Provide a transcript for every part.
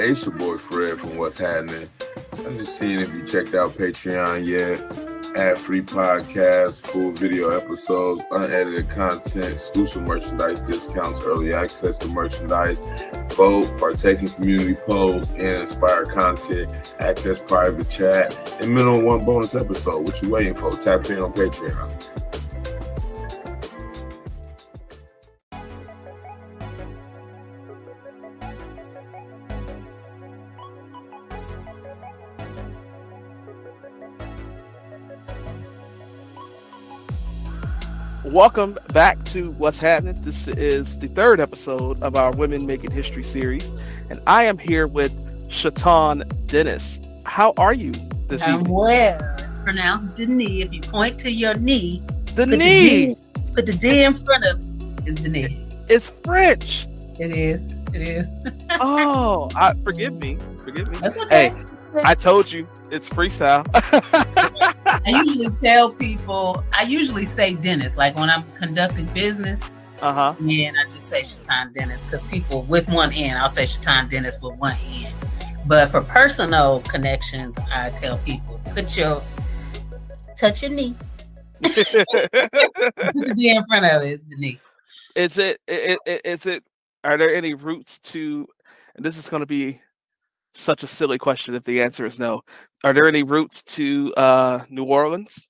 It's your boy Fred from What's Happening. I'm just seeing if you checked out Patreon yet. Ad free podcasts, full video episodes, unedited content, exclusive merchandise discounts, early access to merchandise, vote, partake in community polls, and inspire content, access private chat, and minimum one bonus episode. What you waiting for? Tap in on Patreon. Welcome back to What's Happening. This is the third episode of our Women Making History series, and I am here with Chataun Dennis. How are you this I'm evening? well. Pronounce knee. If you point to your knee, The put knee. The D, put the D in front of is the knee. It's French. It is. It is. Oh, I, forgive me. Forgive me. That's okay. Hey, I told you it's freestyle. I usually tell people. I usually say Dennis, like when I'm conducting business, uh huh. and I just say Chataun Dennis because people with one N, I'll say Chataun Dennis with one N. But for personal connections, I tell people put your touch your knee. Put the D in front of it is the knee. is it, it, it is it are there any roots to and this is going to be such a silly question if the answer is no. Are there any roots to uh new orleans?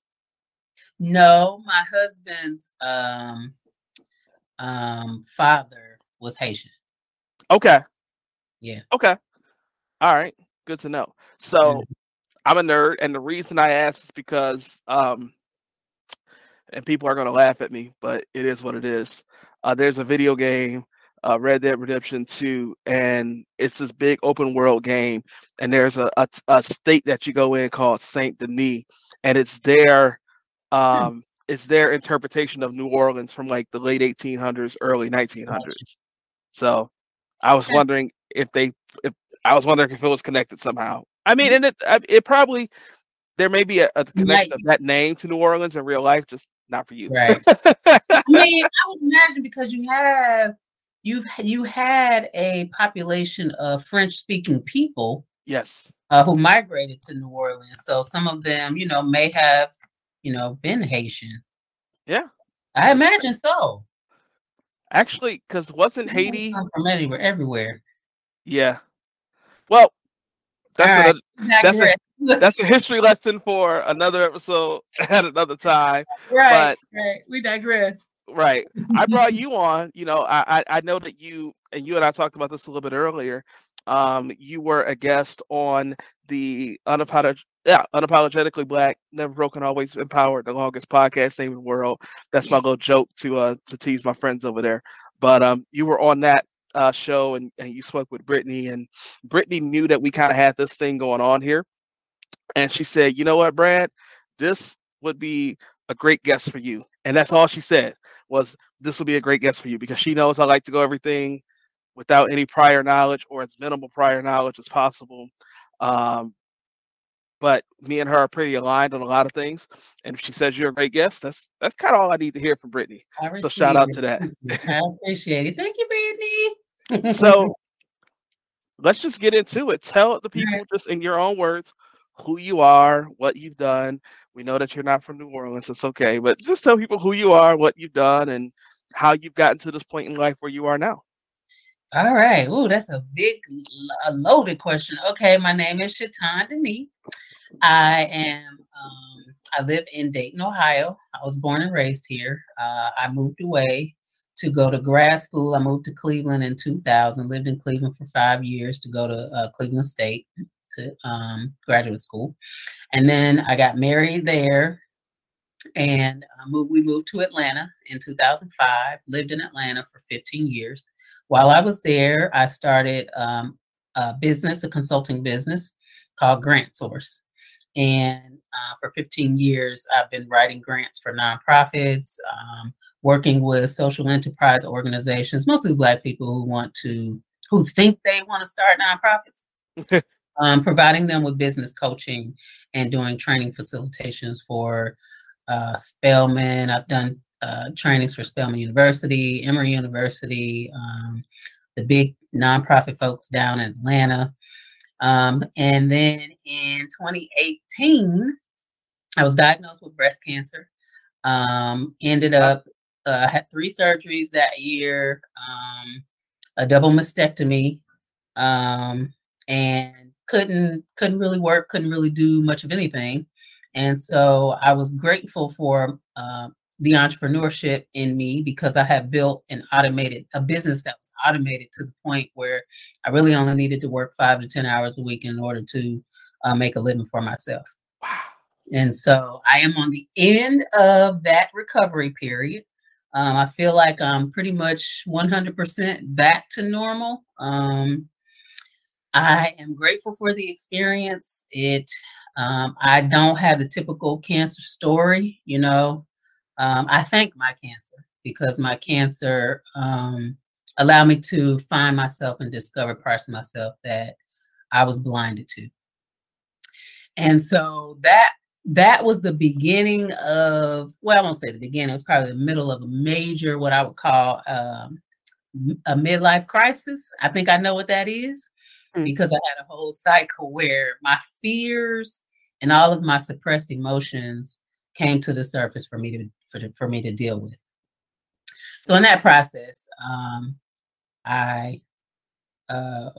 No, my husband's um um father was Haitian. okay. Yeah. okay. All right. Good to know. So i'm a nerd and the reason i ask is because um and people are going to laugh at me but it is what it is. Uh there's a video game uh, Red Dead Redemption 2, and it's this big open world game. And there's a, a, a state that you go in called Saint Denis, and it's their um, it's their interpretation of New Orleans from like the late 1800s, early 1900s. So I was wondering if they if I was wondering if it was connected somehow. I mean, and it it probably there may be a, a connection of that name to New Orleans in real life, just not for you. Right. I mean, I would imagine because you have you've you had a population of French speaking people yes. uh, who migrated to New Orleans. So some of them, you know, may have, you know, been Haitian. Yeah. I imagine so. Actually, because wasn't Haiti? From anywhere, everywhere. Yeah. Well, that's right. another, That's a- that's a history lesson for another episode at another time. right, But, right. We digress. Right. I brought you on. You know, I, I know that you and you and I talked about this a little bit earlier. Um, you were a guest on the unapolog- yeah, unapologetically black, never broken, always empowered, the longest podcast name in the world. That's my little joke to uh to tease my friends over there. But um, you were on that uh show and and you spoke with Brittany, and Brittany knew that we kind of had this thing going on here, and she said, you know what, Brad, this would be a great guest for you, and that's all she said was this will be a great guest for you because she knows I like to go everything without any prior knowledge or as minimal prior knowledge as possible. Um, but me and her are pretty aligned on a lot of things. And if she says you're a great guest, that's that's kind of all I need to hear from Brittany. So shout out receive to that. I appreciate it. Thank you, Brittany. So let's just get into it. Tell the people Right. just in your own words who you are, what you've done. We know that you're not from New Orleans. It's okay, but just tell people who you are, what you've done, and how you've gotten to this point in life where you are now. All right. Oh, that's a big, a loaded question. Okay, my name is Chataun Denis. I am. Um, I live in Dayton, Ohio. I was born and raised here. Uh, I moved away to go to grad school. I moved to Cleveland in 2000. Lived in Cleveland for five years to go to uh, Cleveland State to um, graduate school, and then I got married there. And uh, moved, we moved to Atlanta in 2005. Lived in Atlanta for 15 years. While I was there, I started um, a business, a consulting business called Grant Source. And uh, for 15 years, I've been writing grants for nonprofits, um, working with social enterprise organizations, mostly Black people who want to, who think they want to start nonprofits, um, providing them with business coaching and doing training facilitations for uh, Spelman. I've done uh, trainings for Spelman University, Emory University, um, the big nonprofit folks down in Atlanta. Um, and then in 2018, I was diagnosed with breast cancer. Um, ended up uh, had three surgeries that year, um, a double mastectomy, um, and couldn't couldn't really work, couldn't really do much of anything. And so I was grateful for uh, the entrepreneurship in me because I had built an automated a business that was automated to the point where I really only needed to work five to ten hours a week in order to uh, make a living for myself. Wow. And so I am on the end of that recovery period. Um, I feel like I'm pretty much 100% back to normal. Um, I am grateful for the experience. It, um, I don't have the typical cancer story, you know. Um, I thank my cancer because my cancer um, allowed me to find myself and discover parts of myself that I was blinded to. And so that that was the beginning of well, I won't say the beginning. It was probably the middle of a major, what I would call um, a midlife crisis. I think I know what that is mm. because I had a whole cycle where my fears and all of my suppressed emotions came to the surface for me to for, for me to deal with. So in that process, um, I uh,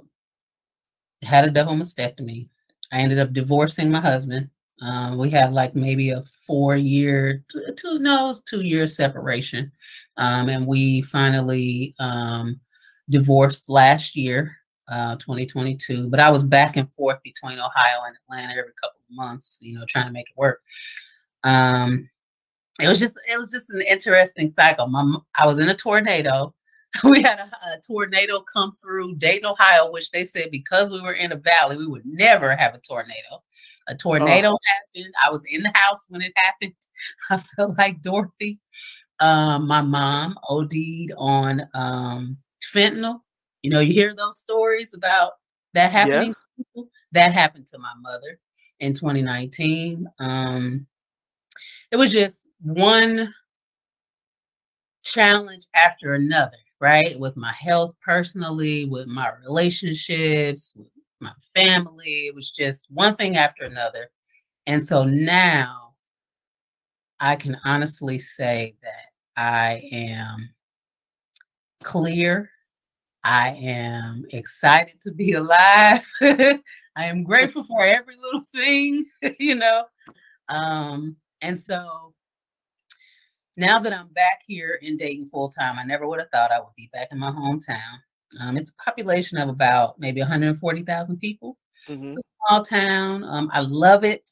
had a double mastectomy. I ended up divorcing my husband um, we had like maybe a four year, two, no, two year separation. Um, and we finally um, divorced last year, uh, 2022. But I was back and forth between Ohio and Atlanta every couple of months, you know, trying to make it work. Um, it was just, it was just an interesting cycle. My, I was in a tornado. we had a, a, tornado come through Dayton, Ohio, which they said because we were in a valley, we would never have a tornado. A tornado oh. happened. I was in the house when it happened. I felt like Dorothy. Um, my mom OD'd on um, fentanyl. You know, you hear those stories about that happening. Yeah. That happened to my mother in 2019. Um, it was just one challenge after another, right? With my health personally, with my relationships, with my family. It was just one thing after another. And so now I can honestly say that I am clear. I am excited to be alive. I am grateful for every little thing, you know. Um, and so now that I'm back here in Dayton full time, I never would have thought I would be back in my hometown. Um, it's a population of about maybe 140,000 people. Mm-hmm. It's a small town. Um, I love it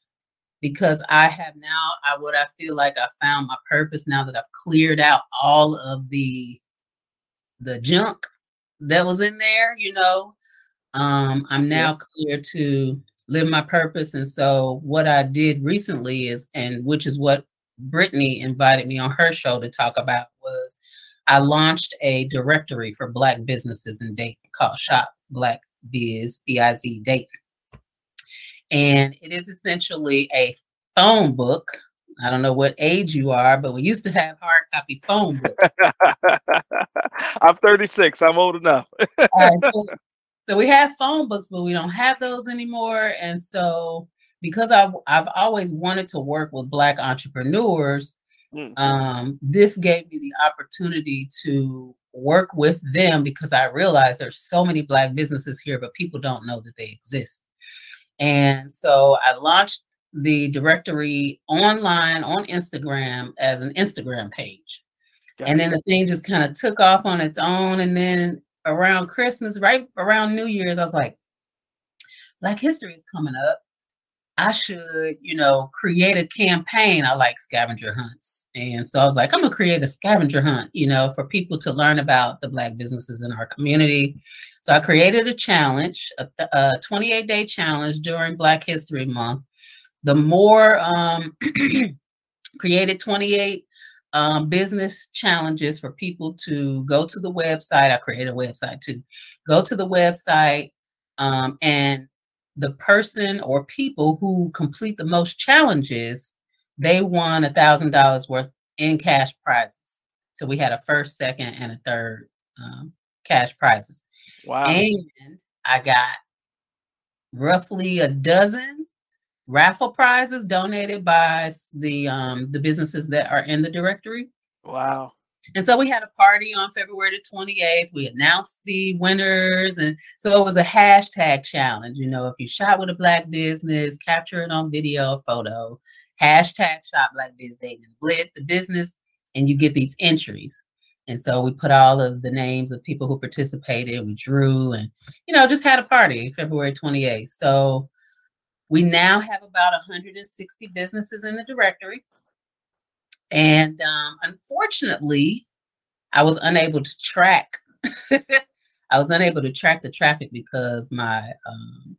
because I have now I what I feel like I found my purpose now that I've cleared out all of the the junk that was in there, you know. Um, I'm now clear to live my purpose. And so what I did recently is, and which is what Brittany invited me on her show to talk about was I launched a directory for Black businesses in Dayton called Shop Black Biz, B-I-Z Dayton. And it is essentially a phone book. I don't know what age you are, but we used to have hard copy phone books. I'm 36. I'm old enough. right, so, so we have phone books, but we don't have those anymore. And so because I've, I've always wanted to work with Black entrepreneurs, Mm-hmm. Um, this gave me the opportunity to work with them because I realized there's so many Black businesses here, but people don't know that they exist. And so I launched the directory online on Instagram as an Instagram page. Got and then the thing just kind of took off on its own. And then around Christmas, right around New Year's, I was like, Black History is coming up. I should, you know, create a campaign. I like scavenger hunts. And so I was like, I'm going to create a scavenger hunt, you know, for people to learn about the Black businesses in our community. So I created a challenge, a, a 28 day challenge during Black History Month. The more um, created 28 um, business challenges for people to go to the website. I created a website too. Go to the website um, and the person or people who complete the most challenges, they won a thousand dollars worth in cash prizes. So we had a first, second, and a third um, cash prizes. Wow! And I got roughly a dozen raffle prizes donated by the um, the businesses that are in the directory. Wow. And so we had a party on February the 28th. We announced the winners. And so it was a hashtag challenge. You know, if you shot with a black business, capture it on video, photo, hashtag shop black biz Dayton lit the business, and you get these entries. And so we put all of the names of people who participated. We drew and, you know, just had a party February 28th. So we now have about 160 businesses in the directory. And um, unfortunately, I was unable to track. I was unable to track the traffic because my um,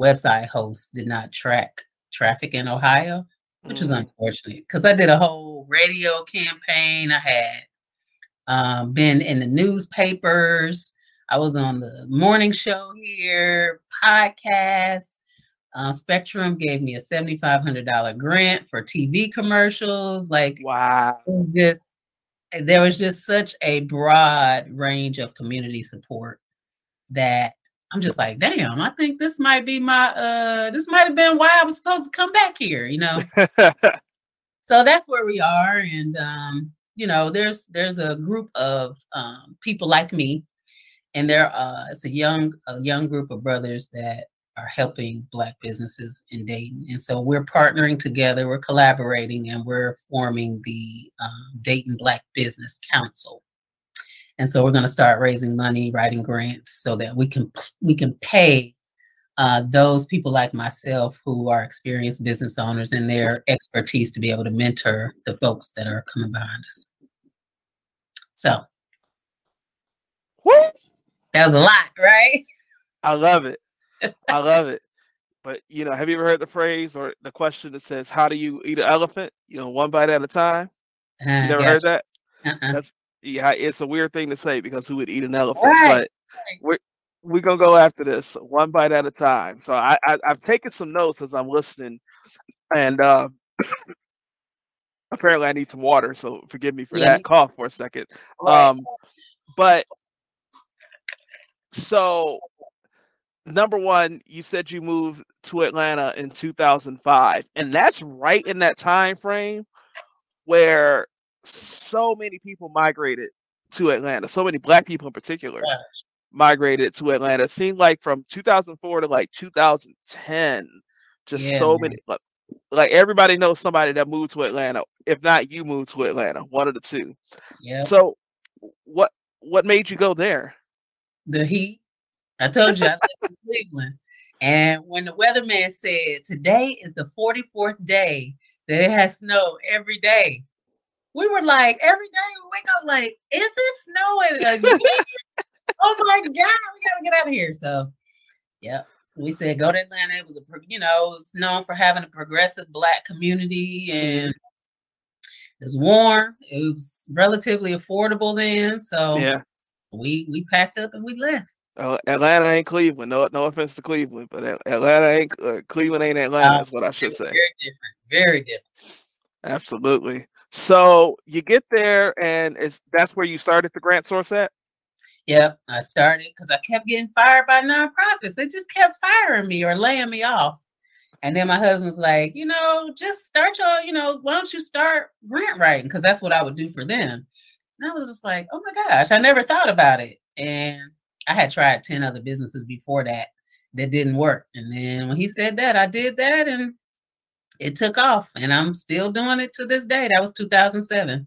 website host did not track traffic in Ohio, which was mm. unfortunate because I did a whole radio campaign. I had um, been in the newspapers. I was on the morning show here, podcast. Uh, Spectrum gave me a $7,500 grant for TV commercials. Like, wow. Just, there was just such a broad range of community support that I'm just like, damn, I think this might be my, uh, this might have been why I was supposed to come back here, you know? so that's where we are. And, um, you know, there's, there's a group of um, people like me and there, uh, it's a young, a young group of brothers that are helping Black businesses in Dayton. And so we're partnering together, we're collaborating, and we're forming the um, Dayton Black Business Council. And so we're going to start raising money, writing grants, so that we can we can pay uh, those people like myself who are experienced business owners and their expertise to be able to mentor the folks that are coming behind us. So, what? That was a lot, right? I love it. I love it. But you know, have you ever heard the phrase or the question that says, "How do you eat an elephant?" You know, one bite at a time. Uh, you never heard that? Uh-uh. That's yeah. It's a weird thing to say because who would eat an elephant? Right. But we're we're gonna go after this one bite at a time. So I, I have taken some notes as I'm listening, and uh, apparently I need some water. So forgive me for yeah. that cough for a second. Right. Um, but so number one, you said you moved to Atlanta in 2005, and that's right in that time frame where so many people migrated to Atlanta. So many black people in particular yes. migrated to Atlanta. It seemed like from 2004 to like 2010, just yeah, so man. many. Like, like everybody knows somebody that moved to Atlanta. If not, you moved to Atlanta. One of the two. Yeah. So, what what made you go there? The heat I told you I live in Cleveland. And when the weatherman said today is the 44th day that it has snowed every day, we were like, every day we wake up like, is it snowing again? oh my God, we gotta get out of here. So, yeah, we said go to Atlanta. It was a, you know, it was known for having a progressive black community and it was warm. It was relatively affordable then. So, yeah, we we packed up and we left. Uh, Atlanta ain't Cleveland. No, no offense to Cleveland, but Atlanta ain't uh, Cleveland ain't Atlanta. Uh, that's what I should say. Very different. Very different. Absolutely. So you get there, and it's that's where you started the grant source at. Yep, I started because I kept getting fired by nonprofits. They just kept firing me or laying me off. And then my husband's like, you know, just start your, you know, why don't you start grant writing? Because that's what I would do for them. And I was just like, oh my gosh, I never thought about it. And I had tried 10 other businesses before that that didn't work. And then when he said that, I did that and it took off. And I'm still doing it to this day. That was 2007.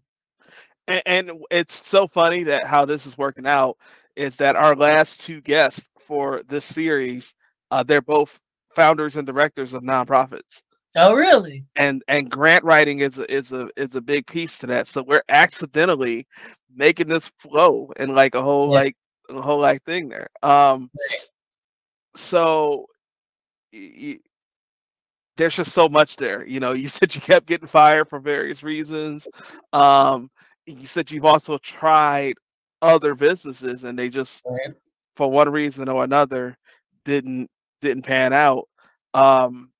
And, and it's so funny that how this is working out is that our last two guests for this series, uh, they're both founders and directors of nonprofits. Oh, really? And and grant writing is a, is a is a big piece to that. So we're accidentally making this flow in like a whole yeah. like the whole like thing there. Um, so y- there's just so much there. You know, you said you kept getting fired for various reasons. Um, you said you've also tried other businesses and they just right. for one reason or another didn't didn't pan out. Um,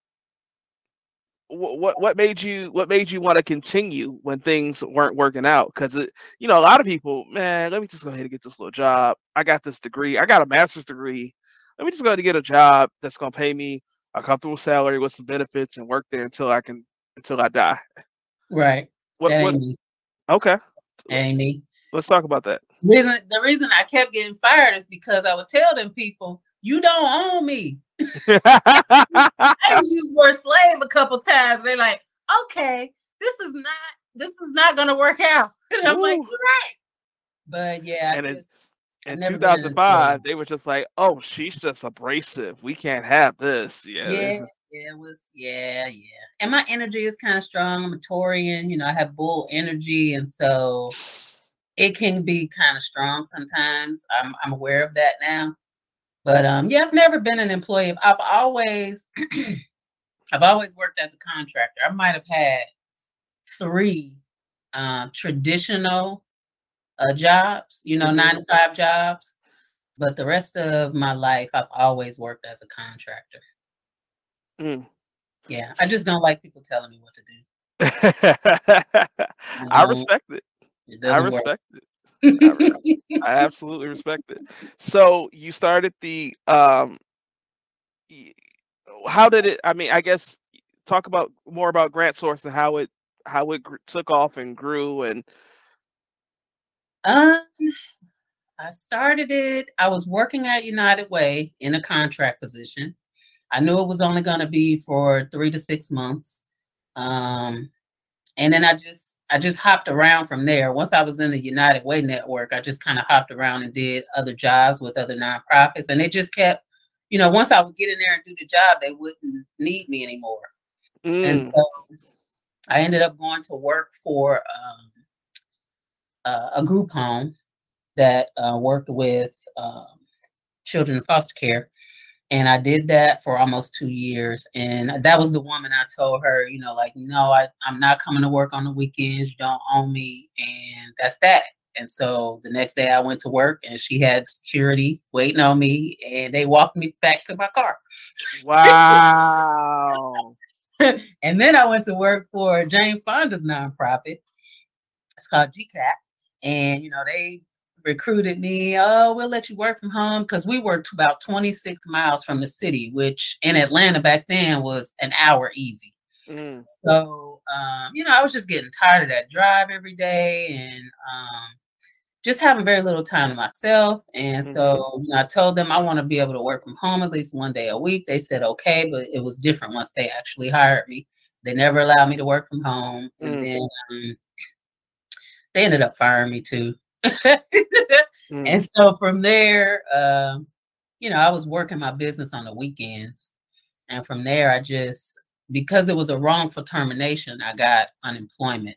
what what made you what made you want to continue when things weren't working out because you know a lot of people man let me just go ahead and get this little job i got this degree i got a master's degree let me just go to get a job that's gonna pay me a comfortable salary with some benefits and work there until I can until I die. Right. What, That what ain't me. okay. That ain't me. Let's talk about that. Reason the reason I kept getting fired is because I would tell them people, you don't own me. I used word slave a couple times. They're like, okay, this is not this is not gonna work out. And I'm like, Ooh. you're right. But yeah, And it- just, In never been an 2005, they were just like, "Oh, she's just abrasive. We can't have this." Yeah. yeah, yeah, it was yeah, yeah. And my energy is kind of strong. I'm a Taurean, you know, I have bull energy, and so it can be kind of strong sometimes. I'm I'm aware of that now. But um, yeah, I've never been an employee. I've always I've always worked as a contractor. I might have had three um, traditional uh, jobs, you know, Mhm. nine to five jobs. But the rest of my life, I've always worked as a contractor. Mm. Yeah, I just don't like people telling me what to do. I don't- respect it. It I doesn't work. respect it. I absolutely respect it. So you started the um how did it I mean I guess talk about more about grant source and how it how it gr- took off and grew and Um, I started it. I was working at United Way in a contract position. I knew it was only going to be for three to six months. Um, and then I just I just hopped around from there. Once I was in the United Way network, I just kind of hopped around and did other jobs with other nonprofits, and it just kept, you know, once I would get in there and do the job, they wouldn't need me anymore. And Mm, so I ended up going to work for um, uh, a group home that uh, worked with um, children in foster care. And I did that for almost two years. And that was the woman I told her, you know, like, no, I, I'm not coming to work on the weekends. You don't own me. And that's that. And so the next day I went to work and she had security waiting on me and they walked me back to my car. wow. and then I went to work for Jane Fonda's nonprofit. It's called GCAPP. And, you know, they recruited me. Oh, we'll let you work from home because we were about 26 miles from the city, which in Atlanta back then was an hour easy. Mm, So, um, you know, I was just getting tired of that drive every day and um, just having very little time to myself. And so, you know, I told them I want to be able to work from home at least one day a week. They said, okay, but it was different once they actually hired me. They never allowed me to work from home. And Mm. then um, they ended up firing me too. mm. And so from there, um, you know, I was working my business on the weekends. And from there, I just, because it was a wrongful termination, I got unemployment.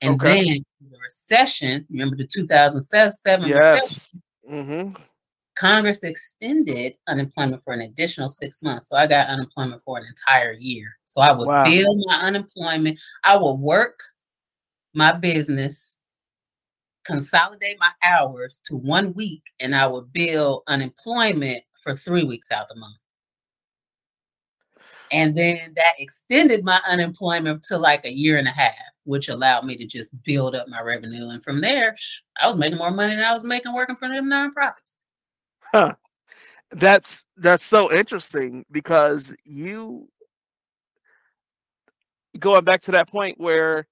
And Okay. then the recession, remember the 2007 recession, Yes. hmm Congress extended unemployment for an additional six months. So I got unemployment for an entire year. So I would Wow. bill my unemployment. I would work my business, consolidate my hours to one week, and I would bill unemployment for three weeks out of the month. And then that extended my unemployment to like a year and a half, which allowed me to just build up my revenue. And from there, I was making more money than I was making working for them nonprofits. Huh. That's that's so interesting because you going back to that point where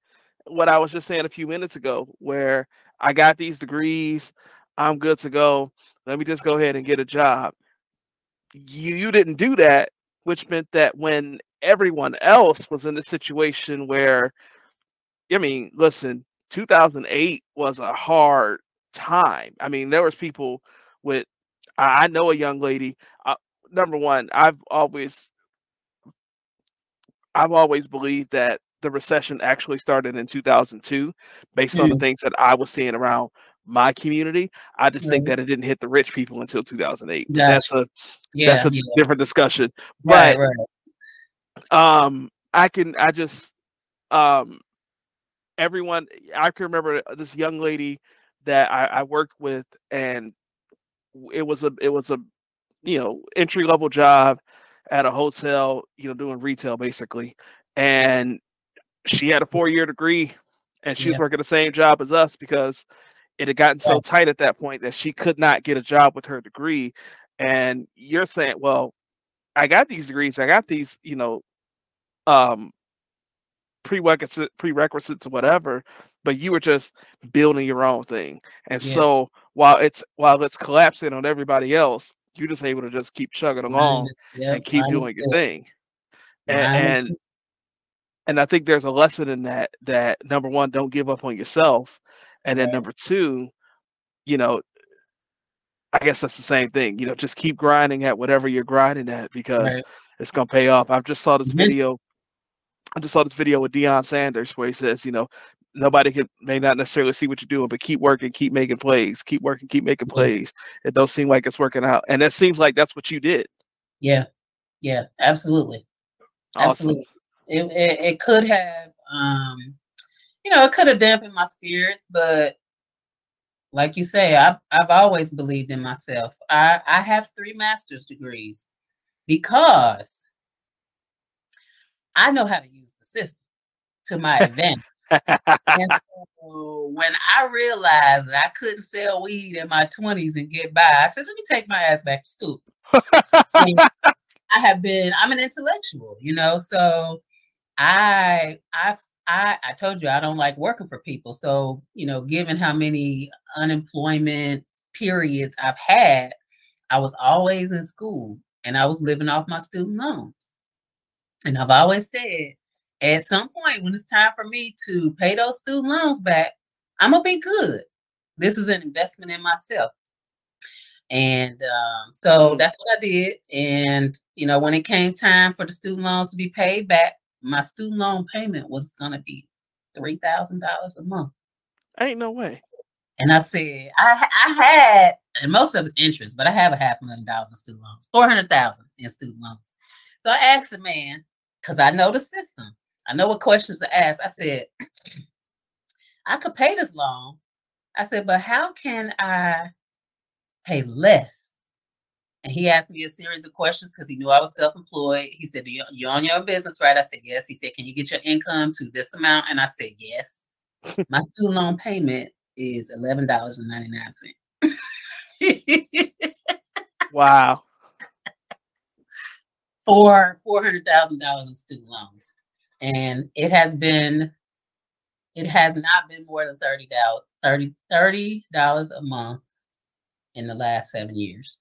what I was just saying a few minutes ago, where I got these degrees, I'm good to go. Let me just go ahead and get a job. You you didn't do that, which meant that when everyone else was in the situation where, I mean, listen, 2008 was a hard time. I mean, there was people with I know a young lady. Uh, number one, I've always, I've always believed that the recession actually started in 2002, based on the Mm. things that I was seeing around my community. I just think that it didn't hit the rich people until 2008. But That's a Yeah, that's a yeah. different discussion. Right, But right. um, I can I just um, everyone I can remember this young lady that I, I worked with, and it was a it was a you know entry level job at a hotel, you know, doing retail basically, and she had a four year degree, and she was Yeah. working the same job as us because it had gotten so tight at that point that she could not get a job with her degree, and you're saying, well, I got these degrees, I got these, you know, um, prerequisites, prerequisites or whatever, but you were just building your own thing. And Yeah. so while it's while it's collapsing on everybody else, you're just able to just keep chugging along Minus- yep, and keep doing your it, thing. And, minus and. And I think there's a lesson in that that number one, don't give up on yourself. And then number two, you know, I guess that's the same thing. You know, just keep grinding at whatever you're grinding at because Right. it's gonna pay off. I've just saw this Mhm. video. I just saw this video with Deion Sanders where he says, you know, nobody can may not necessarily see what you're doing, but keep working, keep making plays, keep working, keep making plays. It don't seem like it's working out. And it seems like that's what you did. Yeah, yeah, absolutely. Awesome. Absolutely. It, it it could have um you know, it could have dampened my spirits, but like you say, I've I've always believed in myself. I I have three master's degrees because I know how to use the system to my advantage. And so when I realized that I couldn't sell weed in my 20s and get by, I said, let me take my ass back to school. I have been, I'm an intellectual, you know, so I I I I told you I don't like working for people. So, you know, given how many unemployment periods I've had, I was always in school and I was living off my student loans. And I've always said, at some point when it's time for me to pay those student loans back, I'm gonna be good. This is an investment in myself. And um, so Mm. that's what I did. And you know, when it came time for the student loans to be paid back, my student loan payment was gonna be three thousand dollars a month. Ain't no way. And I said, I I had, and most of it's interest, but I have a half million dollars in student loans, four hundred thousand in student loans. So I asked the man, because I know the system, I know what questions to ask. I said, I could pay this loan. I said, but how can I pay less? And he asked me a series of questions because he knew I was self-employed. He said, "You you own your own business, right?" I said, "Yes." He said, "Can you get your income to this amount?" And I said, "Yes." My student loan payment is eleven dollars and ninety nine cents Wow. for four hundred thousand dollars in student loans, and it has been, it has not been more than thirty dollars, 30 thirty dollars a month in the last seven years.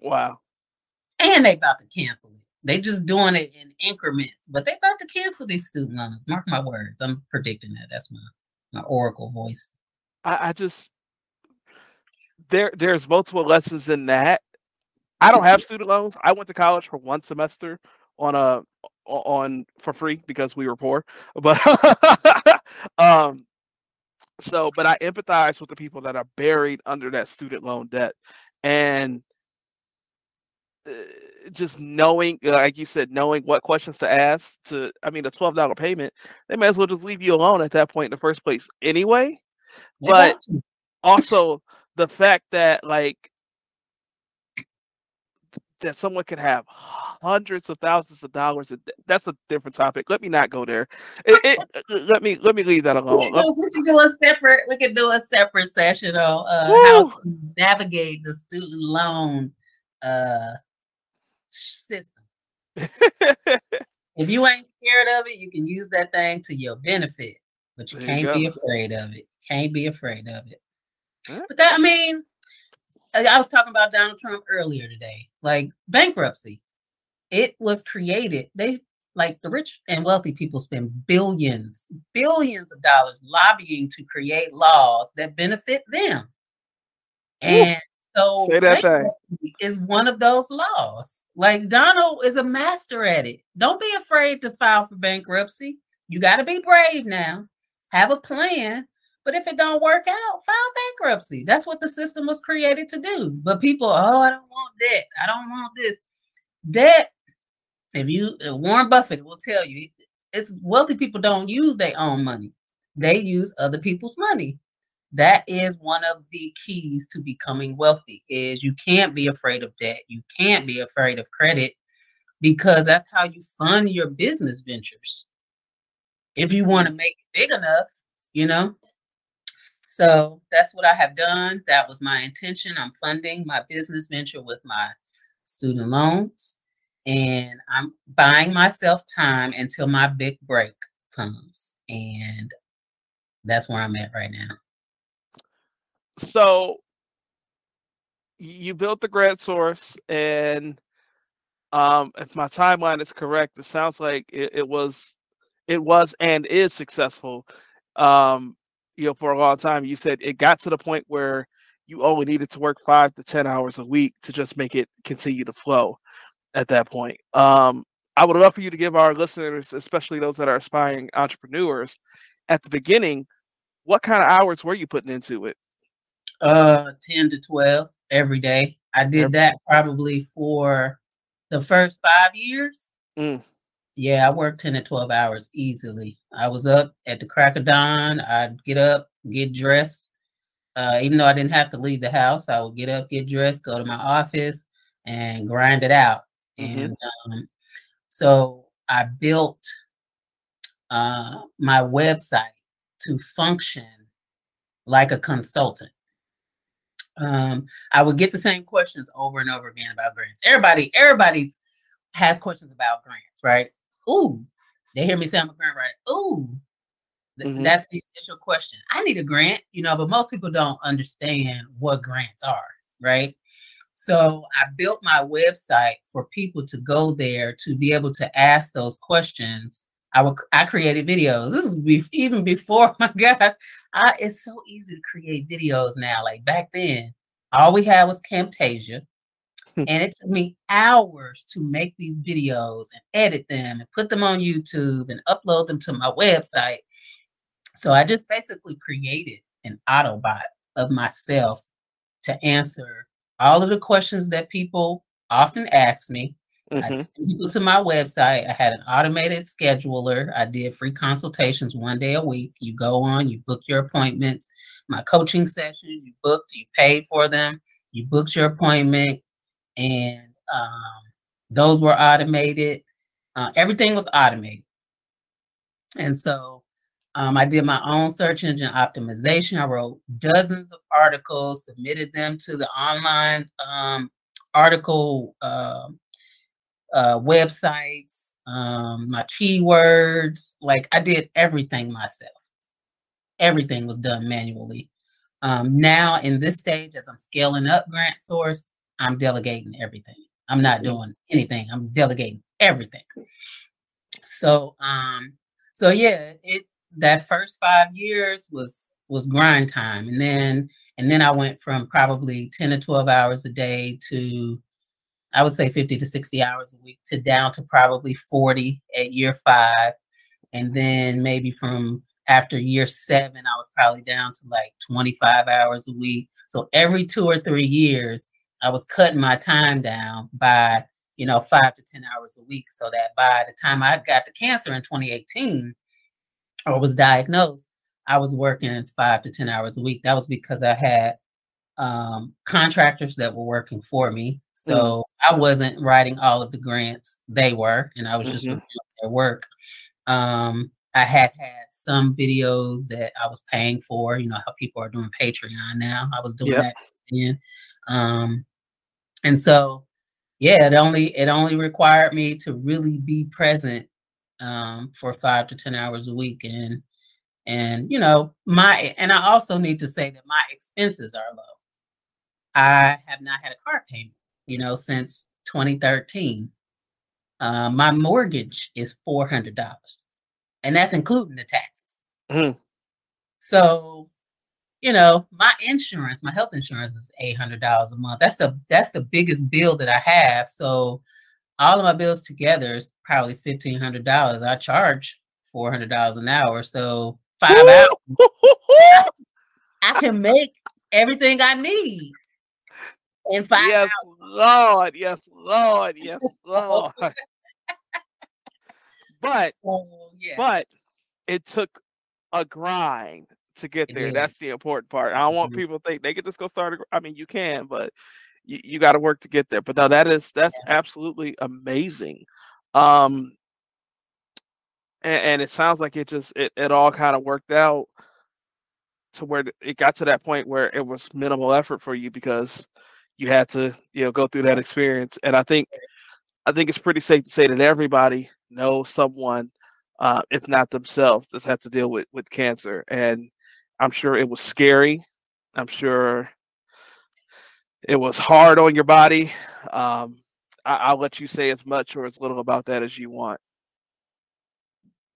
Wow. And they about to cancel it. They just doing it in increments, but they about to cancel these student loans. Mark my words. I'm predicting that. That's my my oracle voice. I, I just there there's multiple lessons in that. I don't have student loans. I went to college for one semester on a on for free because we were poor. But um so but I empathize with the people that are buried under that student loan debt and just knowing uh, like you said knowing what questions to ask to I mean a $12 payment they may as well just leave you alone at that point in the first place anyway. But- also the fact that like that someone could have hundreds of thousands of dollars that's a different topic. Let me not go there. It, it, uh, let me let me leave that we, alone. can do, we can do a separate. We can do a separate session on uh, how to navigate the student loan uh, system. If you ain't scared of it, you can use that thing to your benefit, but you There can't be afraid of it. Can't be afraid of it. But that, I mean, I was talking about Donald Trump earlier today. Like bankruptcy, it was created. They like the rich and wealthy people spend billions, billions of dollars lobbying to create laws that benefit them. And so Say that thing. is one of those laws. Like Donald is a master at it. Don't be afraid to file for bankruptcy. You got to be brave now. Have a plan. But if it don't work out, file bankruptcy. That's what the system was created to do. But people, oh, I don't want debt. I don't want this. Debt, if you uh, Warren Buffett will tell you, it's wealthy people don't use their own money. They use other people's money. That is one of the keys to becoming wealthy is you can't be afraid of debt. You can't be afraid of credit because that's how you fund your business ventures. If you want to make it big enough, you know. So that's what I have done. That was my intention. I'm funding my business venture with my student loans, and I'm buying myself time until my big break comes. And that's where I'm at right now. So you built the grant source, and um, if my timeline is correct, it sounds like it, it was, it was and is successful. Um, you know, for a long time. You said it got to the point where you only needed to work five to 10 hours a week to just make it continue to flow at that point. Um, I would love for you to give our listeners, especially those that are aspiring entrepreneurs, at the beginning, what kind of hours were you putting into it? Uh, 10 to 12 every day. I did that probably for the first five years. Mm. Yeah, I worked 10 to 12 hours easily. I was up at the crack of dawn. I'd get up, get dressed. Uh, even though I didn't have to leave the house, I would get up, get dressed, go to my office, and grind it out. Mm-hmm. And um, so I built uh, my website to function like a consultant. Um, I would get the same questions over and over again about grants. Everybody, everybody has questions about grants, right? Ooh, they hear me say I'm a grant writer. Ooh, mm-hmm. that's the initial question. I need a grant, you know, but most people don't understand what grants are, right? So I built my website for people to go there to be able to ask those questions. I would, I created videos. This is be, even before my God. I, it's so easy to create videos now. Like back then, all we had was Camtasia. and it took me hours to make these videos and edit them and put them on YouTube and upload them to my website. So I just basically created an Autobot of myself to answer all of the questions that people often ask me. Mm-hmm. I send people to my website. I had an automated scheduler. I did free consultations one day a week. You go on, you book your appointments. My coaching sessions, you booked, you paid for them, you booked your appointment, and um, those were automated. Uh, everything was automated. And so um, I did my own search engine optimization. I wrote dozens of articles, submitted them to the online um, article uh, uh, websites, um, my keywords. Like I did everything myself. Everything was done manually. Um, now, in this stage, as I'm scaling up Grant Source, I'm delegating everything. I'm not doing anything. I'm delegating everything. So, um, so yeah, it that first five years was was grind time, and then and then I went from probably ten to twelve hours a day to I would say fifty to sixty hours a week to down to probably forty at year five, and then maybe from after year seven, I was probably down to like 25 hours a week. So every two or three years, I was cutting my time down by, you know, five to 10 hours a week. So that by the time I got the cancer in 2018 or was diagnosed, I was working five to 10 hours a week. That was because I had um, contractors that were working for me. Mm. So mm I wasn't writing all of the grants, they were, and I was just mm-hmm. their work. Um, I had had some videos that I was paying for, you know, how people are doing Patreon now. I was doing yep. that then. Um, and so yeah it only it only required me to really be present um, for five to ten hours a week and and you know my and i also need to say that my expenses are low i have not had a car payment you know since 2013 uh, my mortgage is $400 and that's including the taxes mm-hmm. so you know, my insurance, my health insurance is eight hundred dollars a month. That's the that's the biggest bill that I have. So all of my bills together is probably fifteen hundred dollars. I charge four hundred dollars an hour. So five hours, I can make everything I need in five yes, hours. Lord, yes, Lord, yes, Lord. but so, yeah. but it took a grind to get there. That's the important part. I don't want mm-hmm. people to think they can just go start. A, I mean, you can, but you, you got to work to get there. But now that is that's yeah. absolutely amazing. Um, and, and, it sounds like it just it, it all kind of worked out to where it got to that point where it was minimal effort for you because you had to you know go through that experience and i think i think it's pretty safe to say that everybody knows someone uh, if not themselves that's had to deal with with cancer and i'm sure it was scary. I'm sure it was hard on your body. Um, I, will let you say as much or as little about that as you want.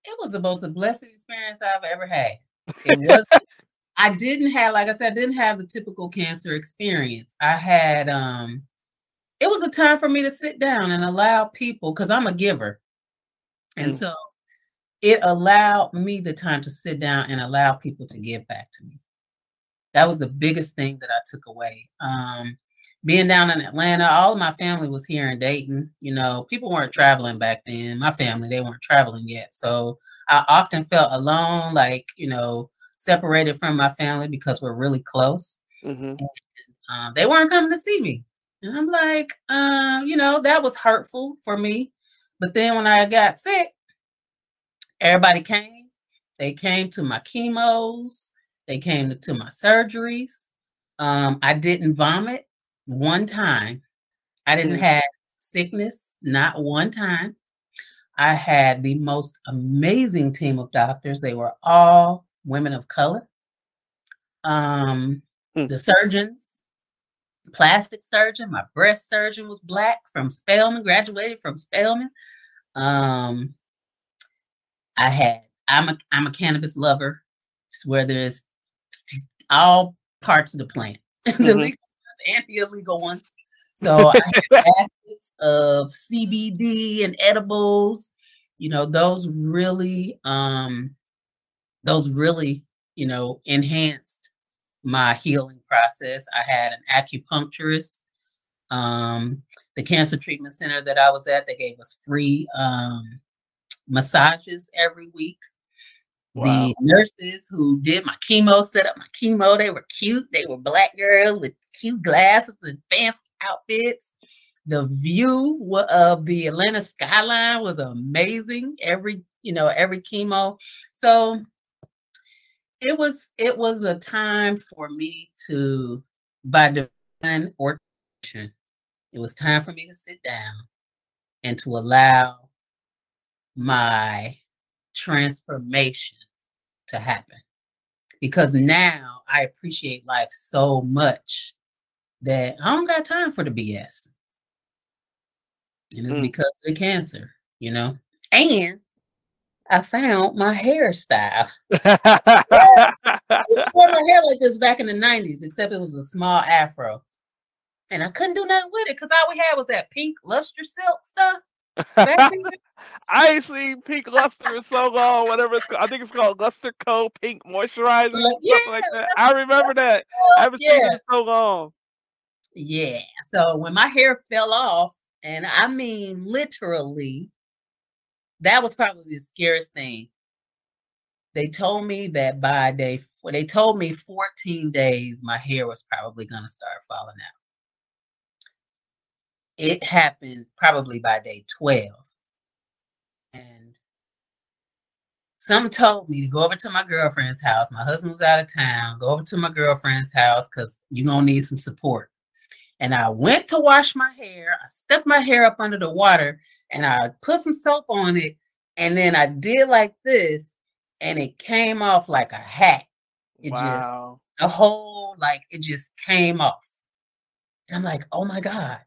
It was the most blessed experience i've ever had. It was I didn't have, like I said, I didn't have the typical cancer experience. I had um it was a time for me to sit down and allow people, because I'm a giver. And mm. so it allowed me the time to sit down and allow people to give back to me. That was the biggest thing that I took away. Um, being down in Atlanta, all of my family was here in Dayton. You know, people weren't traveling back then. My family, they weren't traveling yet. So I often felt alone, like, you know, separated from my family because we're really close. Mm-hmm. And, uh, they weren't coming to see me. And I'm like, uh, you know, that was hurtful for me. But then when I got sick, everybody came. They came to my chemos. They came to, to my surgeries. Um, I didn't vomit one time. I didn't mm-hmm. have sickness, not one time. I had the most amazing team of doctors. They were all women of color. Um, mm. The surgeons, plastic surgeon, my breast surgeon was black from Spelman, graduated from Spelman. Um, I had, I'm a, I'm a cannabis lover, where there's all parts of the plant, mm-hmm. the legal ones and the illegal ones. So I had baskets of CBD and edibles. You know, those really um those really, you know, enhanced my healing process. I had an acupuncturist. Um, the cancer treatment center that I was at, they gave us free um, massages every week. Wow. The nurses who did my chemo, set up my chemo, they were cute. They were black girls with cute glasses and fancy outfits. The view of the Atlanta skyline was amazing. Every, you know, every chemo. So it was it was a time for me to by divine orchestration it was time for me to sit down and to allow my transformation to happen. Because now i appreciate life so much that i don't got time for the bs and it's mm. because of the cancer you know? And I found my hairstyle. I wore my hair like this back in the 90s, except it was a small afro. And I couldn't do nothing with it because all we had was that pink luster silk stuff. I ain't seen pink luster in so long, whatever it's called. I think it's called Luster Co. Pink Moisturizer, like, yeah, something like that. I remember that. I haven't yeah. seen it in so long. Yeah. So when my hair fell off, and I mean literally that was probably the scariest thing. They told me that by day four, they told me 14 days my hair was probably going to start falling out. It happened probably by day 12. And some told me to go over to my girlfriend's house. My husband was out of town. Go over to my girlfriend's house because you're going to need some support. And I went to wash my hair. I stuck my hair up under the water and I put some soap on it. And then I did like this and it came off like a hat. It wow. just, a whole, like, it just came off. And I'm like, oh my God.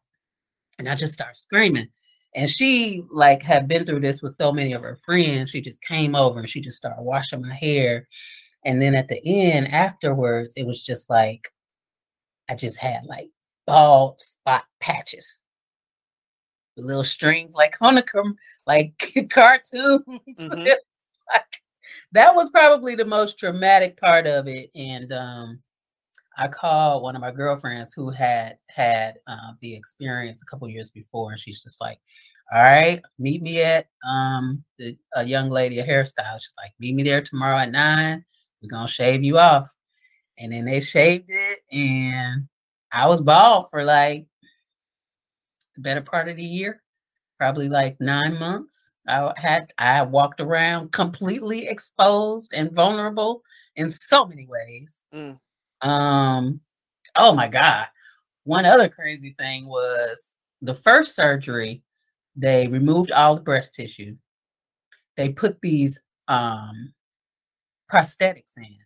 And I just start screaming. And she like had been through this with so many of her friends. She just came over and she just started washing my hair. And then at the end, afterwards, it was just like I just had like bald spot patches with little strings like on like cartoons. Mm-hmm. like, that was probably the most traumatic part of it. And um, I called one of my girlfriends who had had uh, the experience a couple years before, and she's just like, "All right, meet me at um, the, a young lady, a hairstyle. She's like, meet me there tomorrow at nine. We're gonna shave you off." And then they shaved it, and I was bald for like the better part of the year, probably like nine months. I had I walked around completely exposed and vulnerable in so many ways. Mm. Um, oh my God. One other crazy thing was the first surgery, they removed all the breast tissue. They put these um prosthetics in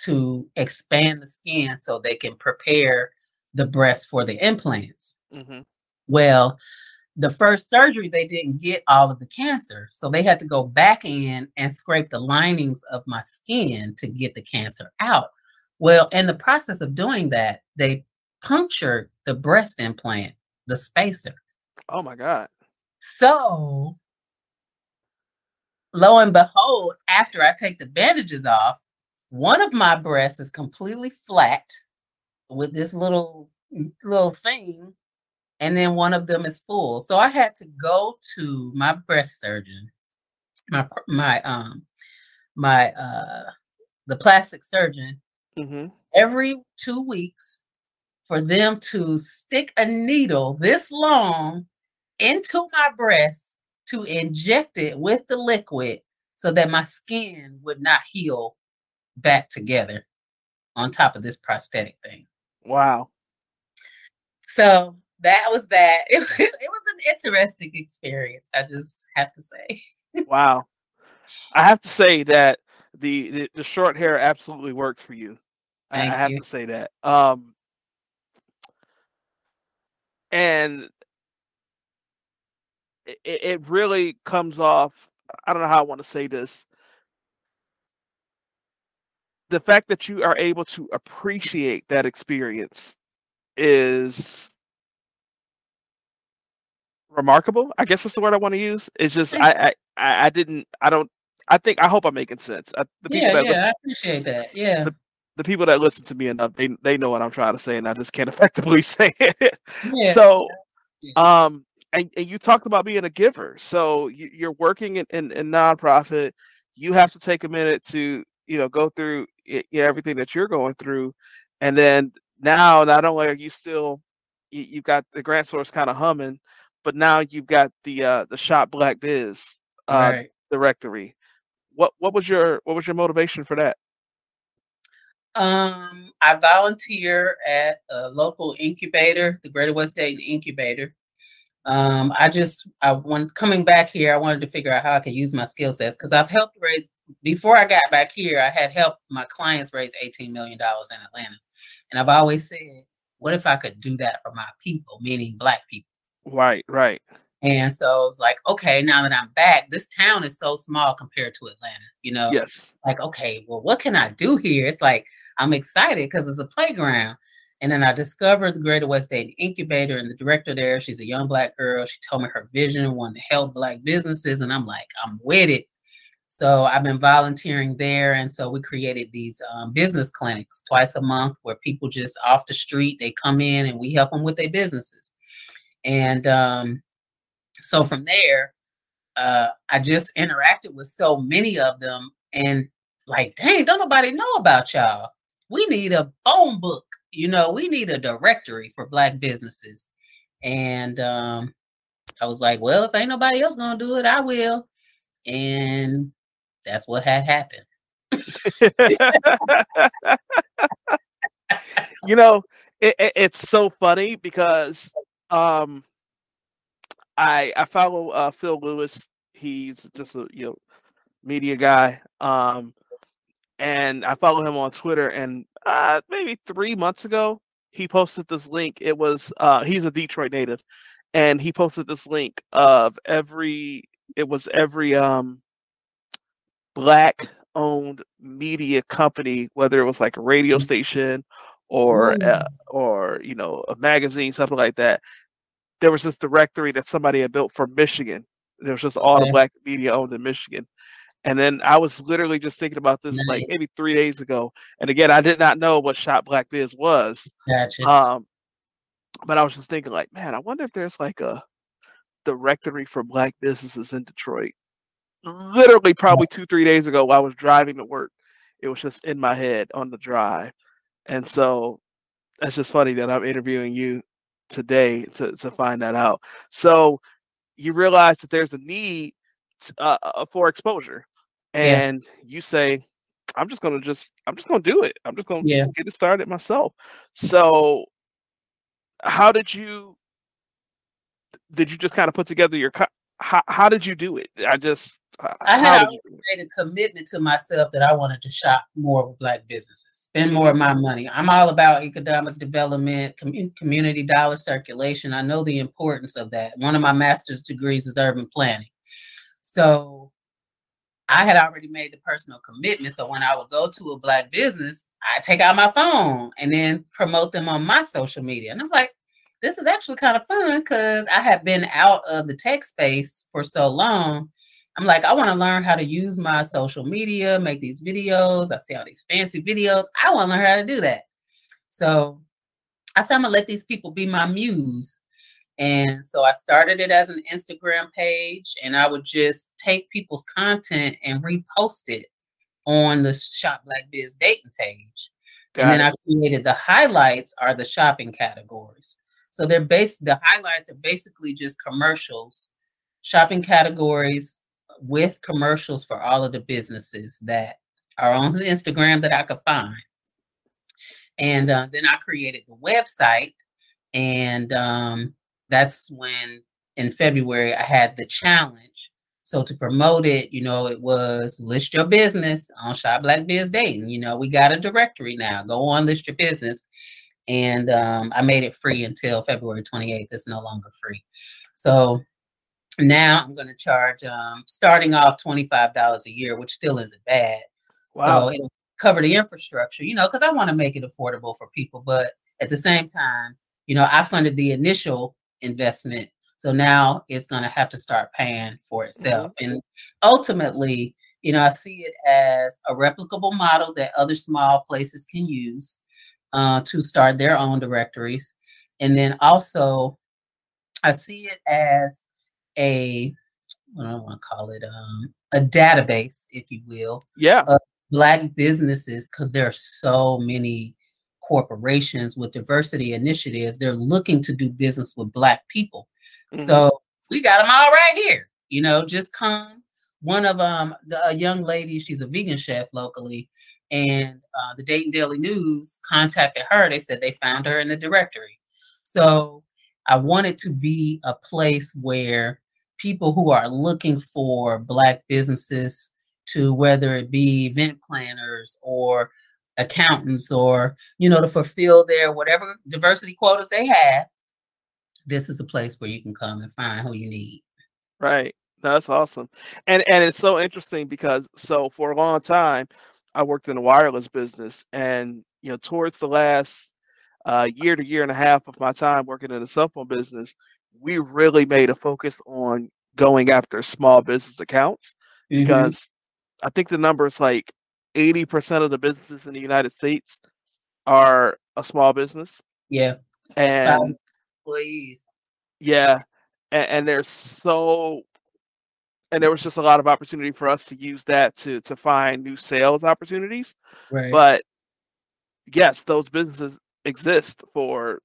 to expand the skin so they can prepare the breast for the implants. hmm Well, the first surgery, they didn't get all of the cancer. So they had to go back in and scrape the linings of my skin to get the cancer out. Well, in the process of doing that, they punctured the breast implant, the spacer. Oh my God. So, lo and behold, after I take the bandages off, one of my breasts is completely flat with this little little thing, and then one of them is full. So I had to go to my breast surgeon, my my um my uh the plastic surgeon hmm every two weeks for them to stick a needle this long into my breast to inject it with the liquid so that my skin would not heal back together on top of this prosthetic thing. Wow. So that was that. It, it was an interesting experience, I just have to say. Wow. I have to say that the, the the short hair absolutely works for you. I, I have you. to say that. Um, and it, it it really comes off. I don't know how I want to say this. The fact that you are able to appreciate that experience is remarkable. I guess that's the word I want to use. It's just I I I didn't I don't I think I hope I'm making sense. I, the people Yeah, that listen, yeah, I appreciate that. Yeah. the people that listen to me enough, they they know what I'm trying to say, and I just can't effectively say it. Yeah. So, um, and, and you talked about being a giver. So you, you're working in, in in nonprofit. You have to take a minute to you know go through you know, everything that you're going through, and then now not only are you still you, you've got the grant source kind of humming, but now you've got the uh the shop Black Biz uh right. directory. What what was your what was your motivation for that? Um, I volunteer at a local incubator, the Greater West Dayton Incubator. Um, I just, I when coming back here, I wanted to figure out how I could use my skill sets because I've helped raise. Before I got back here, I had helped my clients raise eighteen million dollars in Atlanta, and I've always said, "What if I could do that for my people, meaning Black people?" Right, right. And so it's like, okay, now that I'm back, this town is so small compared to Atlanta, you know. Yes. It's like, okay, well, what can I do here? It's like I'm excited because it's a playground. And then I discovered the Greater West Dayton Incubator and the director there. She's a young black girl. She told me her vision and wanted to help black businesses. And I'm like, I'm with it. So I've been volunteering there. And so we created these um, business clinics twice a month where people just off the street, they come in and we help them with their businesses. And um, so from there, uh, I just interacted with so many of them and like, dang, don't nobody know about y'all. We need a phone book, you know, we need a directory for black businesses. And um, I was like, well, if ain't nobody else gonna do it, I will. And that's what had happened. you know, it, it, it's so funny because um, I I follow uh, Phil Lewis. He's just a you know media guy. Um, and I follow him on Twitter. And uh, maybe three months ago, he posted this link. It was uh, he's a Detroit native, and he posted this link of every. It was every um, black owned media company, whether it was like a radio Mhm. station or uh, Mm. or you know a magazine, something like that. There was this directory that somebody had built for Michigan. There was just all the black media owned in Michigan. And then I was literally just thinking about this like maybe three days ago. And again, I did not know what Shop Black Biz was. Gotcha. Um, but I was just thinking like, man, I wonder if there's like a directory for black businesses in Detroit. Literally, probably two, three days ago, while I was driving to work, it was just in my head on the drive. And so that's just funny that I'm interviewing you today to, to find that out. So you realize that there's a need uh, uh, for exposure, and yeah. you say, "I'm just gonna just I'm just gonna do it. I'm just gonna yeah. get it started myself." So, how did you did you just kind of put together your how, how did you do it? I just I had made a commitment to myself that I wanted to shop more with black businesses, spend more of my money. I'm all about economic development, com- community dollar circulation. I know the importance of that. One of my master's degrees is urban planning. So I had already made the personal commitment. So when I would go to a black business, I take out my phone and then promote them on my social media. And I'm like, this is actually kind of fun because I have been out of the tech space for so long. I'm like, I want to learn how to use my social media, make these videos. I see all these fancy videos. I want to learn how to do that. So I said, I'm going to let these people be my muse. And so I started it as an Instagram page, and I would just take people's content and repost it on the Shop Black Biz Dayton page. Got and then it. I created the highlights are the shopping categories. So they're based the highlights are basically just commercials, shopping categories with commercials for all of the businesses that are on the Instagram that I could find. And uh, then I created the website, and um, that's when in February I had the challenge. So to promote it, you know, it was list your business on Shop Black Biz Dayton. You know, we got a directory now. Go on, list your business and um, I made it free until February 28th. It's no longer free. So now I'm going to charge, um, starting off $25 a year, which still isn't bad. Wow. So it'll cover the infrastructure, you know, because I want to make it affordable for people. But at the same time, you know, I funded the initial investment. So now it's going to have to start paying for itself. Mm-hmm. And ultimately, you know, I see it as a replicable model that other small places can use uh, to start their own directories. And then also, I see it as a, what do I want to call it, um, a database, if you will. Yeah. Of Black businesses, because there are so many corporations with diversity initiatives. They're looking to do business with Black people. Mm-hmm. So we got them all right here. You know, just come. One of um, the, a young lady, she's a vegan chef locally and uh, the Dayton Daily News contacted her. They said they found her in the directory. So I wanted to be a place where people who are looking for Black businesses to whether it be event planners or accountants or you know to fulfill their whatever diversity quotas they have this is a place where you can come and find who you need. Right. That's awesome. And and it's so interesting because so for a long time I worked in the wireless business, and you know, towards the last uh, year to year and a half of my time working in the cell phone business, we really made a focus on going after small business accounts mm-hmm. because I think the number is like 80% of the businesses in the United States are a small business. Yeah. And employees. Yeah. And, and they're so and there was just a lot of opportunity for us to use that to to find new sales opportunities. Right. But yes, those businesses exist for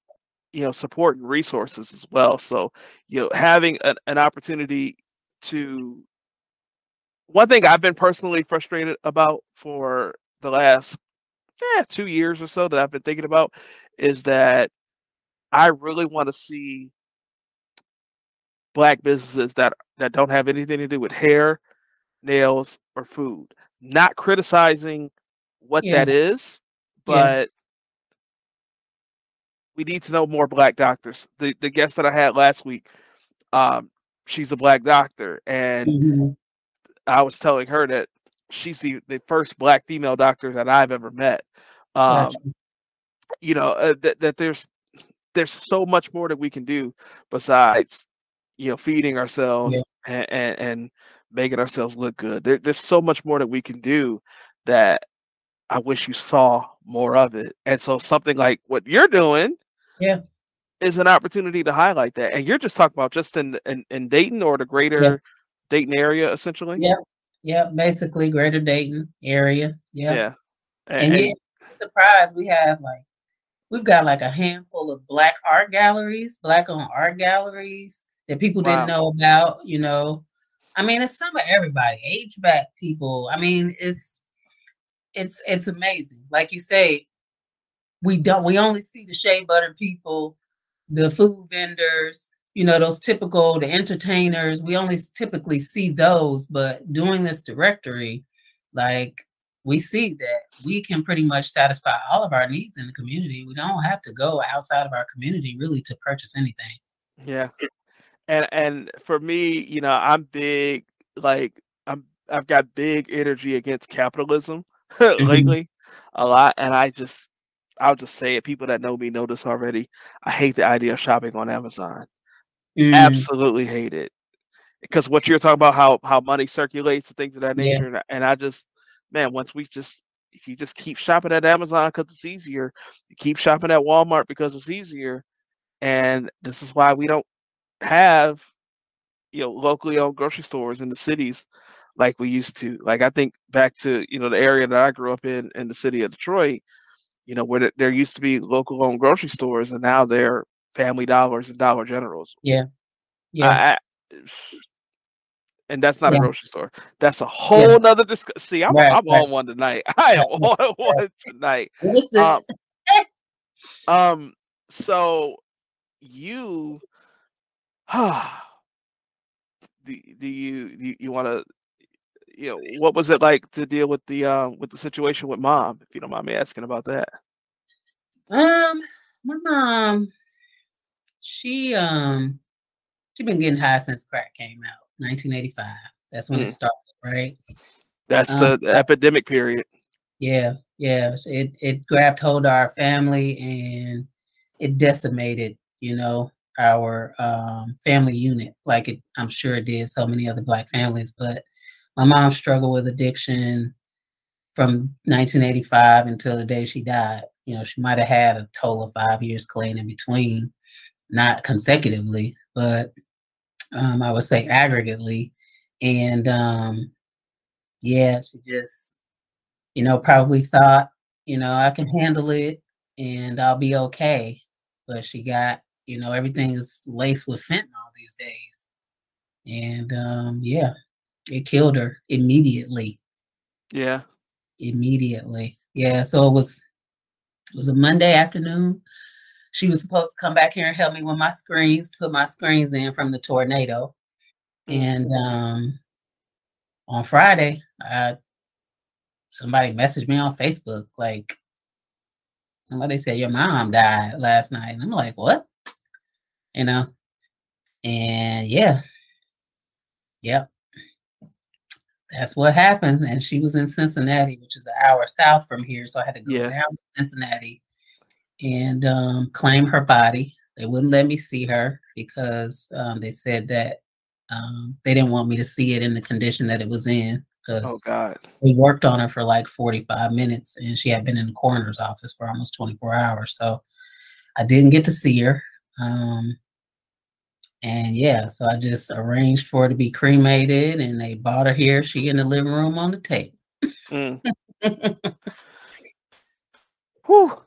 you know support and resources as well. So you know having an, an opportunity to one thing I've been personally frustrated about for the last yeah, two years or so that I've been thinking about is that I really want to see black businesses that that don't have anything to do with hair, nails, or food. Not criticizing what yeah. that is, but. We need to know more black doctors. The the guest that I had last week, um, she's a black doctor, and mm-hmm. I was telling her that she's the, the first black female doctor that I've ever met. Um, gotcha. You know uh, that that there's there's so much more that we can do besides you know, feeding ourselves yeah. and, and, and making ourselves look good. There, there's so much more that we can do that I wish you saw more of it. And so something like what you're doing, yeah, is an opportunity to highlight that. And you're just talking about just in in, in Dayton or the greater yeah. Dayton area, essentially. Yeah, yeah, basically greater Dayton area. Yeah, yeah. And, and, and surprised we have like we've got like a handful of black art galleries, black owned art galleries that people wow. didn't know about. You know, I mean, it's some of everybody, HVAC people. I mean, it's it's it's amazing. Like you say, we don't we only see the shea butter people, the food vendors, you know, those typical the entertainers. We only typically see those, but doing this directory, like we see that we can pretty much satisfy all of our needs in the community. We don't have to go outside of our community really to purchase anything. Yeah and and for me, you know, I'm big like I'm I've got big energy against capitalism mm-hmm. lately a lot, and I just I'll just say it. People that know me know this already. I hate the idea of shopping on Amazon. Mm. Absolutely hate it because what you're talking about how how money circulates and things of that nature, yeah. and, and I just man, once we just if you just keep shopping at Amazon because it's easier, you keep shopping at Walmart because it's easier, and this is why we don't have you know locally owned grocery stores in the cities like we used to. Like I think back to you know the area that I grew up in in the city of Detroit, you know where there used to be local owned grocery stores, and now they're Family Dollars and Dollar Generals. Yeah, yeah. I, and that's not yeah. a grocery store. That's a whole yeah. nother discussion. See, I'm, right, I'm right. on one tonight. I am on one tonight. Um, um, so you do, do you do you, want to you know what was it like to deal with the uh, with the situation with mom if you don't mind me asking about that um my mom she um she been getting high since crack came out 1985 that's when mm. it started right that's um, the, the epidemic period yeah yeah it it grabbed hold of our family and it decimated you know our um, family unit, like it, I'm sure it did so many other Black families. But my mom struggled with addiction from 1985 until the day she died. You know, she might have had a total of five years clean in between, not consecutively, but um, I would say aggregately. And um, yeah, she just, you know, probably thought, you know, I can handle it and I'll be okay. But she got you know, everything is laced with fentanyl these days. And um, yeah, it killed her immediately. Yeah. Immediately. Yeah. So it was it was a Monday afternoon. She was supposed to come back here and help me with my screens, put my screens in from the tornado. Mm. And um on Friday, I somebody messaged me on Facebook like somebody said your mom died last night. And I'm like, what? you know. And yeah, yep, that's what happened. And she was in Cincinnati, which is an hour south from here, so I had to go yeah. down to Cincinnati and um, claim her body. They wouldn't let me see her because um, they said that um, they didn't want me to see it in the condition that it was in. Because oh God, we worked on her for like 45 minutes, and she had been in the coroner's office for almost 24 hours. So I didn't get to see her. Um, and yeah, so I just arranged for her to be cremated and they brought her here. She in the living room on the table. Mm. Whew.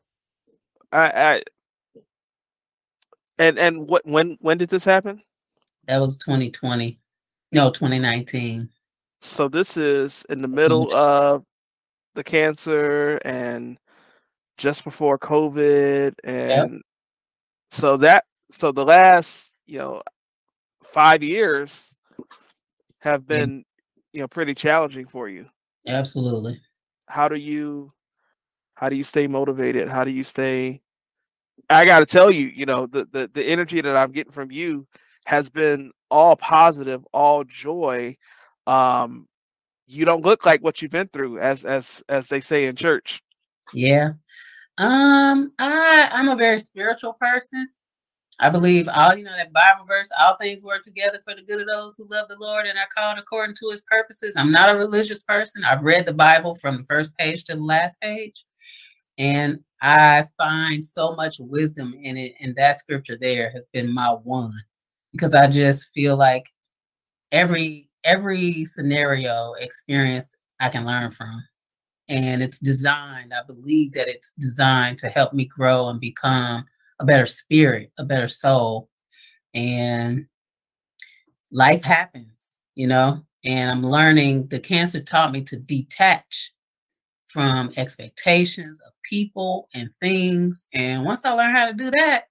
I, I and and what when when did this happen? That was 2020. No, 2019. So this is in the middle of the cancer and just before COVID and yep. so that so the last you know, five years have been, you know, pretty challenging for you. Absolutely. How do you how do you stay motivated? How do you stay I got to tell you, you know, the, the the energy that I'm getting from you has been all positive, all joy. Um you don't look like what you've been through as as as they say in church. Yeah. Um I I'm a very spiritual person. I believe all, you know, that Bible verse, all things work together for the good of those who love the Lord and are called according to his purposes. I'm not a religious person. I've read the Bible from the first page to the last page. And I find so much wisdom in it. And that scripture there has been my one because I just feel like every every scenario experience I can learn from. And it's designed, I believe that it's designed to help me grow and become a better spirit, a better soul. And life happens. you know, and I'm learning the cancer taught me to detach from expectations of people and things. And once I learn how to do that,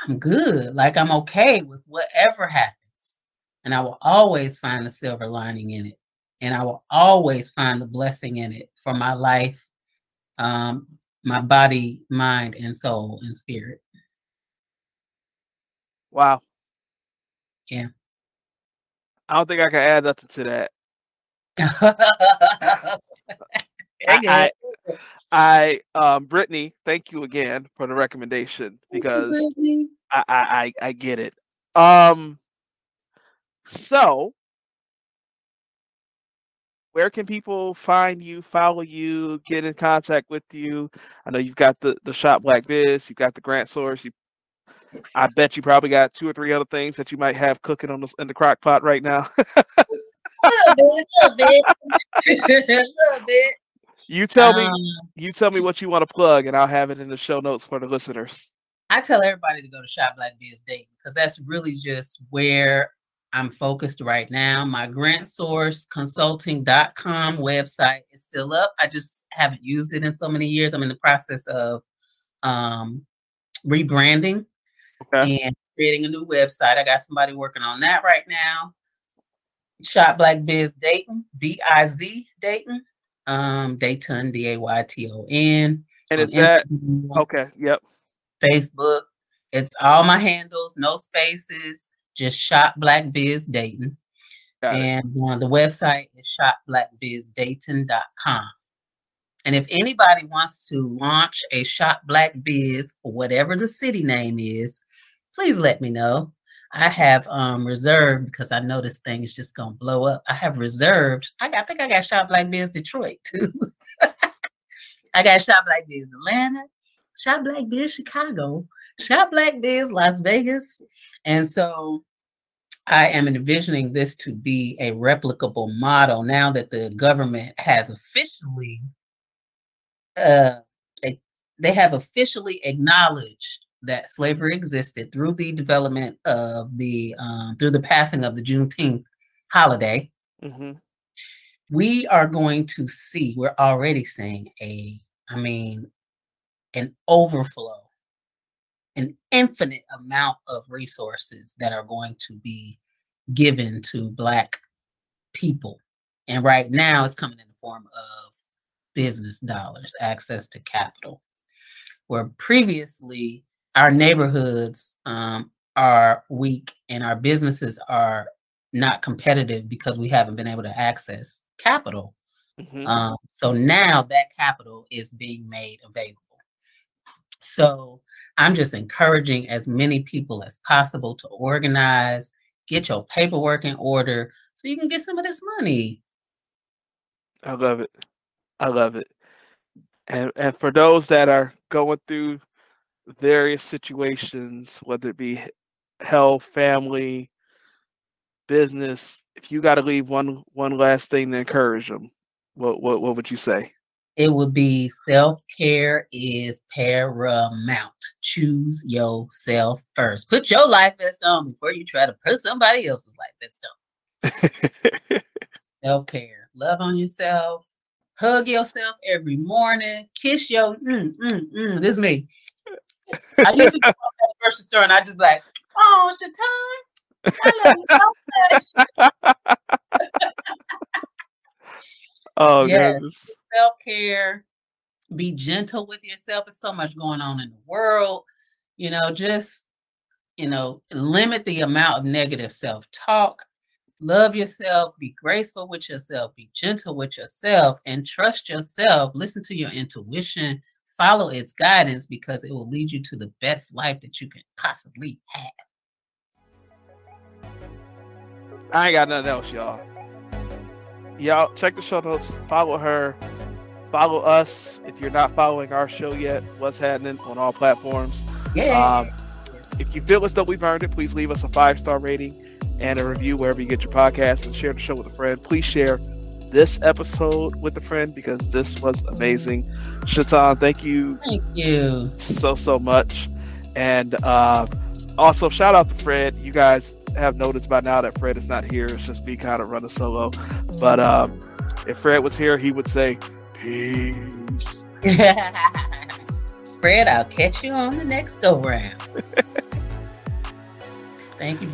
I'm good. Like I'm okay with whatever happens. And I will always find the silver lining in it. And I will always find the blessing in it for my life, um, my body, mind, and soul and spirit. Wow. Yeah. I don't think I can add nothing to that. I, I, I, um, Brittany, thank you again for the recommendation because Brittany. I, I, I, I get it. Um, so where can people find you, follow you, get in contact with you? I know you've got the the shop Black Biz, you've got the Grant Source. You, I bet you probably got two or three other things that you might have cooking on the in the crock pot right now. A little bit, a little bit, a little bit. you tell me, Um, you tell me what you want to plug, and I'll have it in the show notes for the listeners. I tell everybody to go to Shop Black Biz Dayton because that's really just where I'm focused right now. My grant source consulting.com website is still up. I just haven't used it in so many years. I'm in the process of um, rebranding Okay. and creating a new website. I got somebody working on that right now. Shop Black Biz Dayton, B I Z Dayton, um, Dayton, D A Y T O N. And is that Instagram. okay? Yep. Facebook. It's all my handles, no spaces, just Shop Black Biz Dayton. Got and uh, the website is shopblackbizdayton.com. And if anybody wants to launch a Shop Black Biz, or whatever the city name is, please let me know. I have um, reserved because I know this thing is just gonna blow up. I have reserved. I, got, I think I got Shop Black Biz Detroit too. I got Shop Black Biz Atlanta, Shop Black Biz Chicago, Shop Black Biz Las Vegas, and so I am envisioning this to be a replicable model now that the government has officially, uh, they, have officially acknowledged that slavery existed through the development of the um, through the passing of the Juneteenth holiday. hmm We are going to see. We're already seeing a, I mean, an overflow, an infinite amount of resources that are going to be given to Black people. And right now it's coming in the form of business dollars, access to capital. Where previously our neighborhoods um, are weak and our businesses are not competitive because we haven't been able to access capital. hmm Um, so now that capital is being made available. So I'm just encouraging as many people as possible to organize, get your paperwork in order so you can get some of this money. I love it. I love it. And and for those that are going through various situations, whether it be health, family, business, if you got to leave one one last thing to encourage them, what what what would you say? It would be self care is paramount. Choose yourself first. Put your life vest on before you try to put somebody else's life vest on. Self care. Love on yourself. Hug yourself every morning. Kiss your. Mm, mm, mm. This is me. I used to go to the grocery store and I just like, oh, Chataun, I love you so much. oh Yes. goodness. Self care. Be gentle with yourself. There's so much going on in the world. You know, just you know, limit the amount of negative self talk. Love yourself. Be graceful with yourself. Be gentle with yourself, and trust yourself. Listen to your intuition. Follow its guidance because it will lead you to the best life that you can possibly have. I ain't got nothing else, y'all. Y'all check the show notes. Follow her follow us if you're not following our show yet. What's happening on all platforms? Yeah. Um, if you feel as though we've earned it, please leave us a five star rating and a review wherever you get your podcast and share the show with a friend. Please share this episode with a friend because this was amazing. Chataun, thank you. Thank you. So, so much. And uh, also, shout out to Fred. You guys have noticed by now that Fred is not here. It's just me kind of running solo. But um, if Fred was here, he would say, Peace. Fred, I'll catch you on the next go round. Thank you.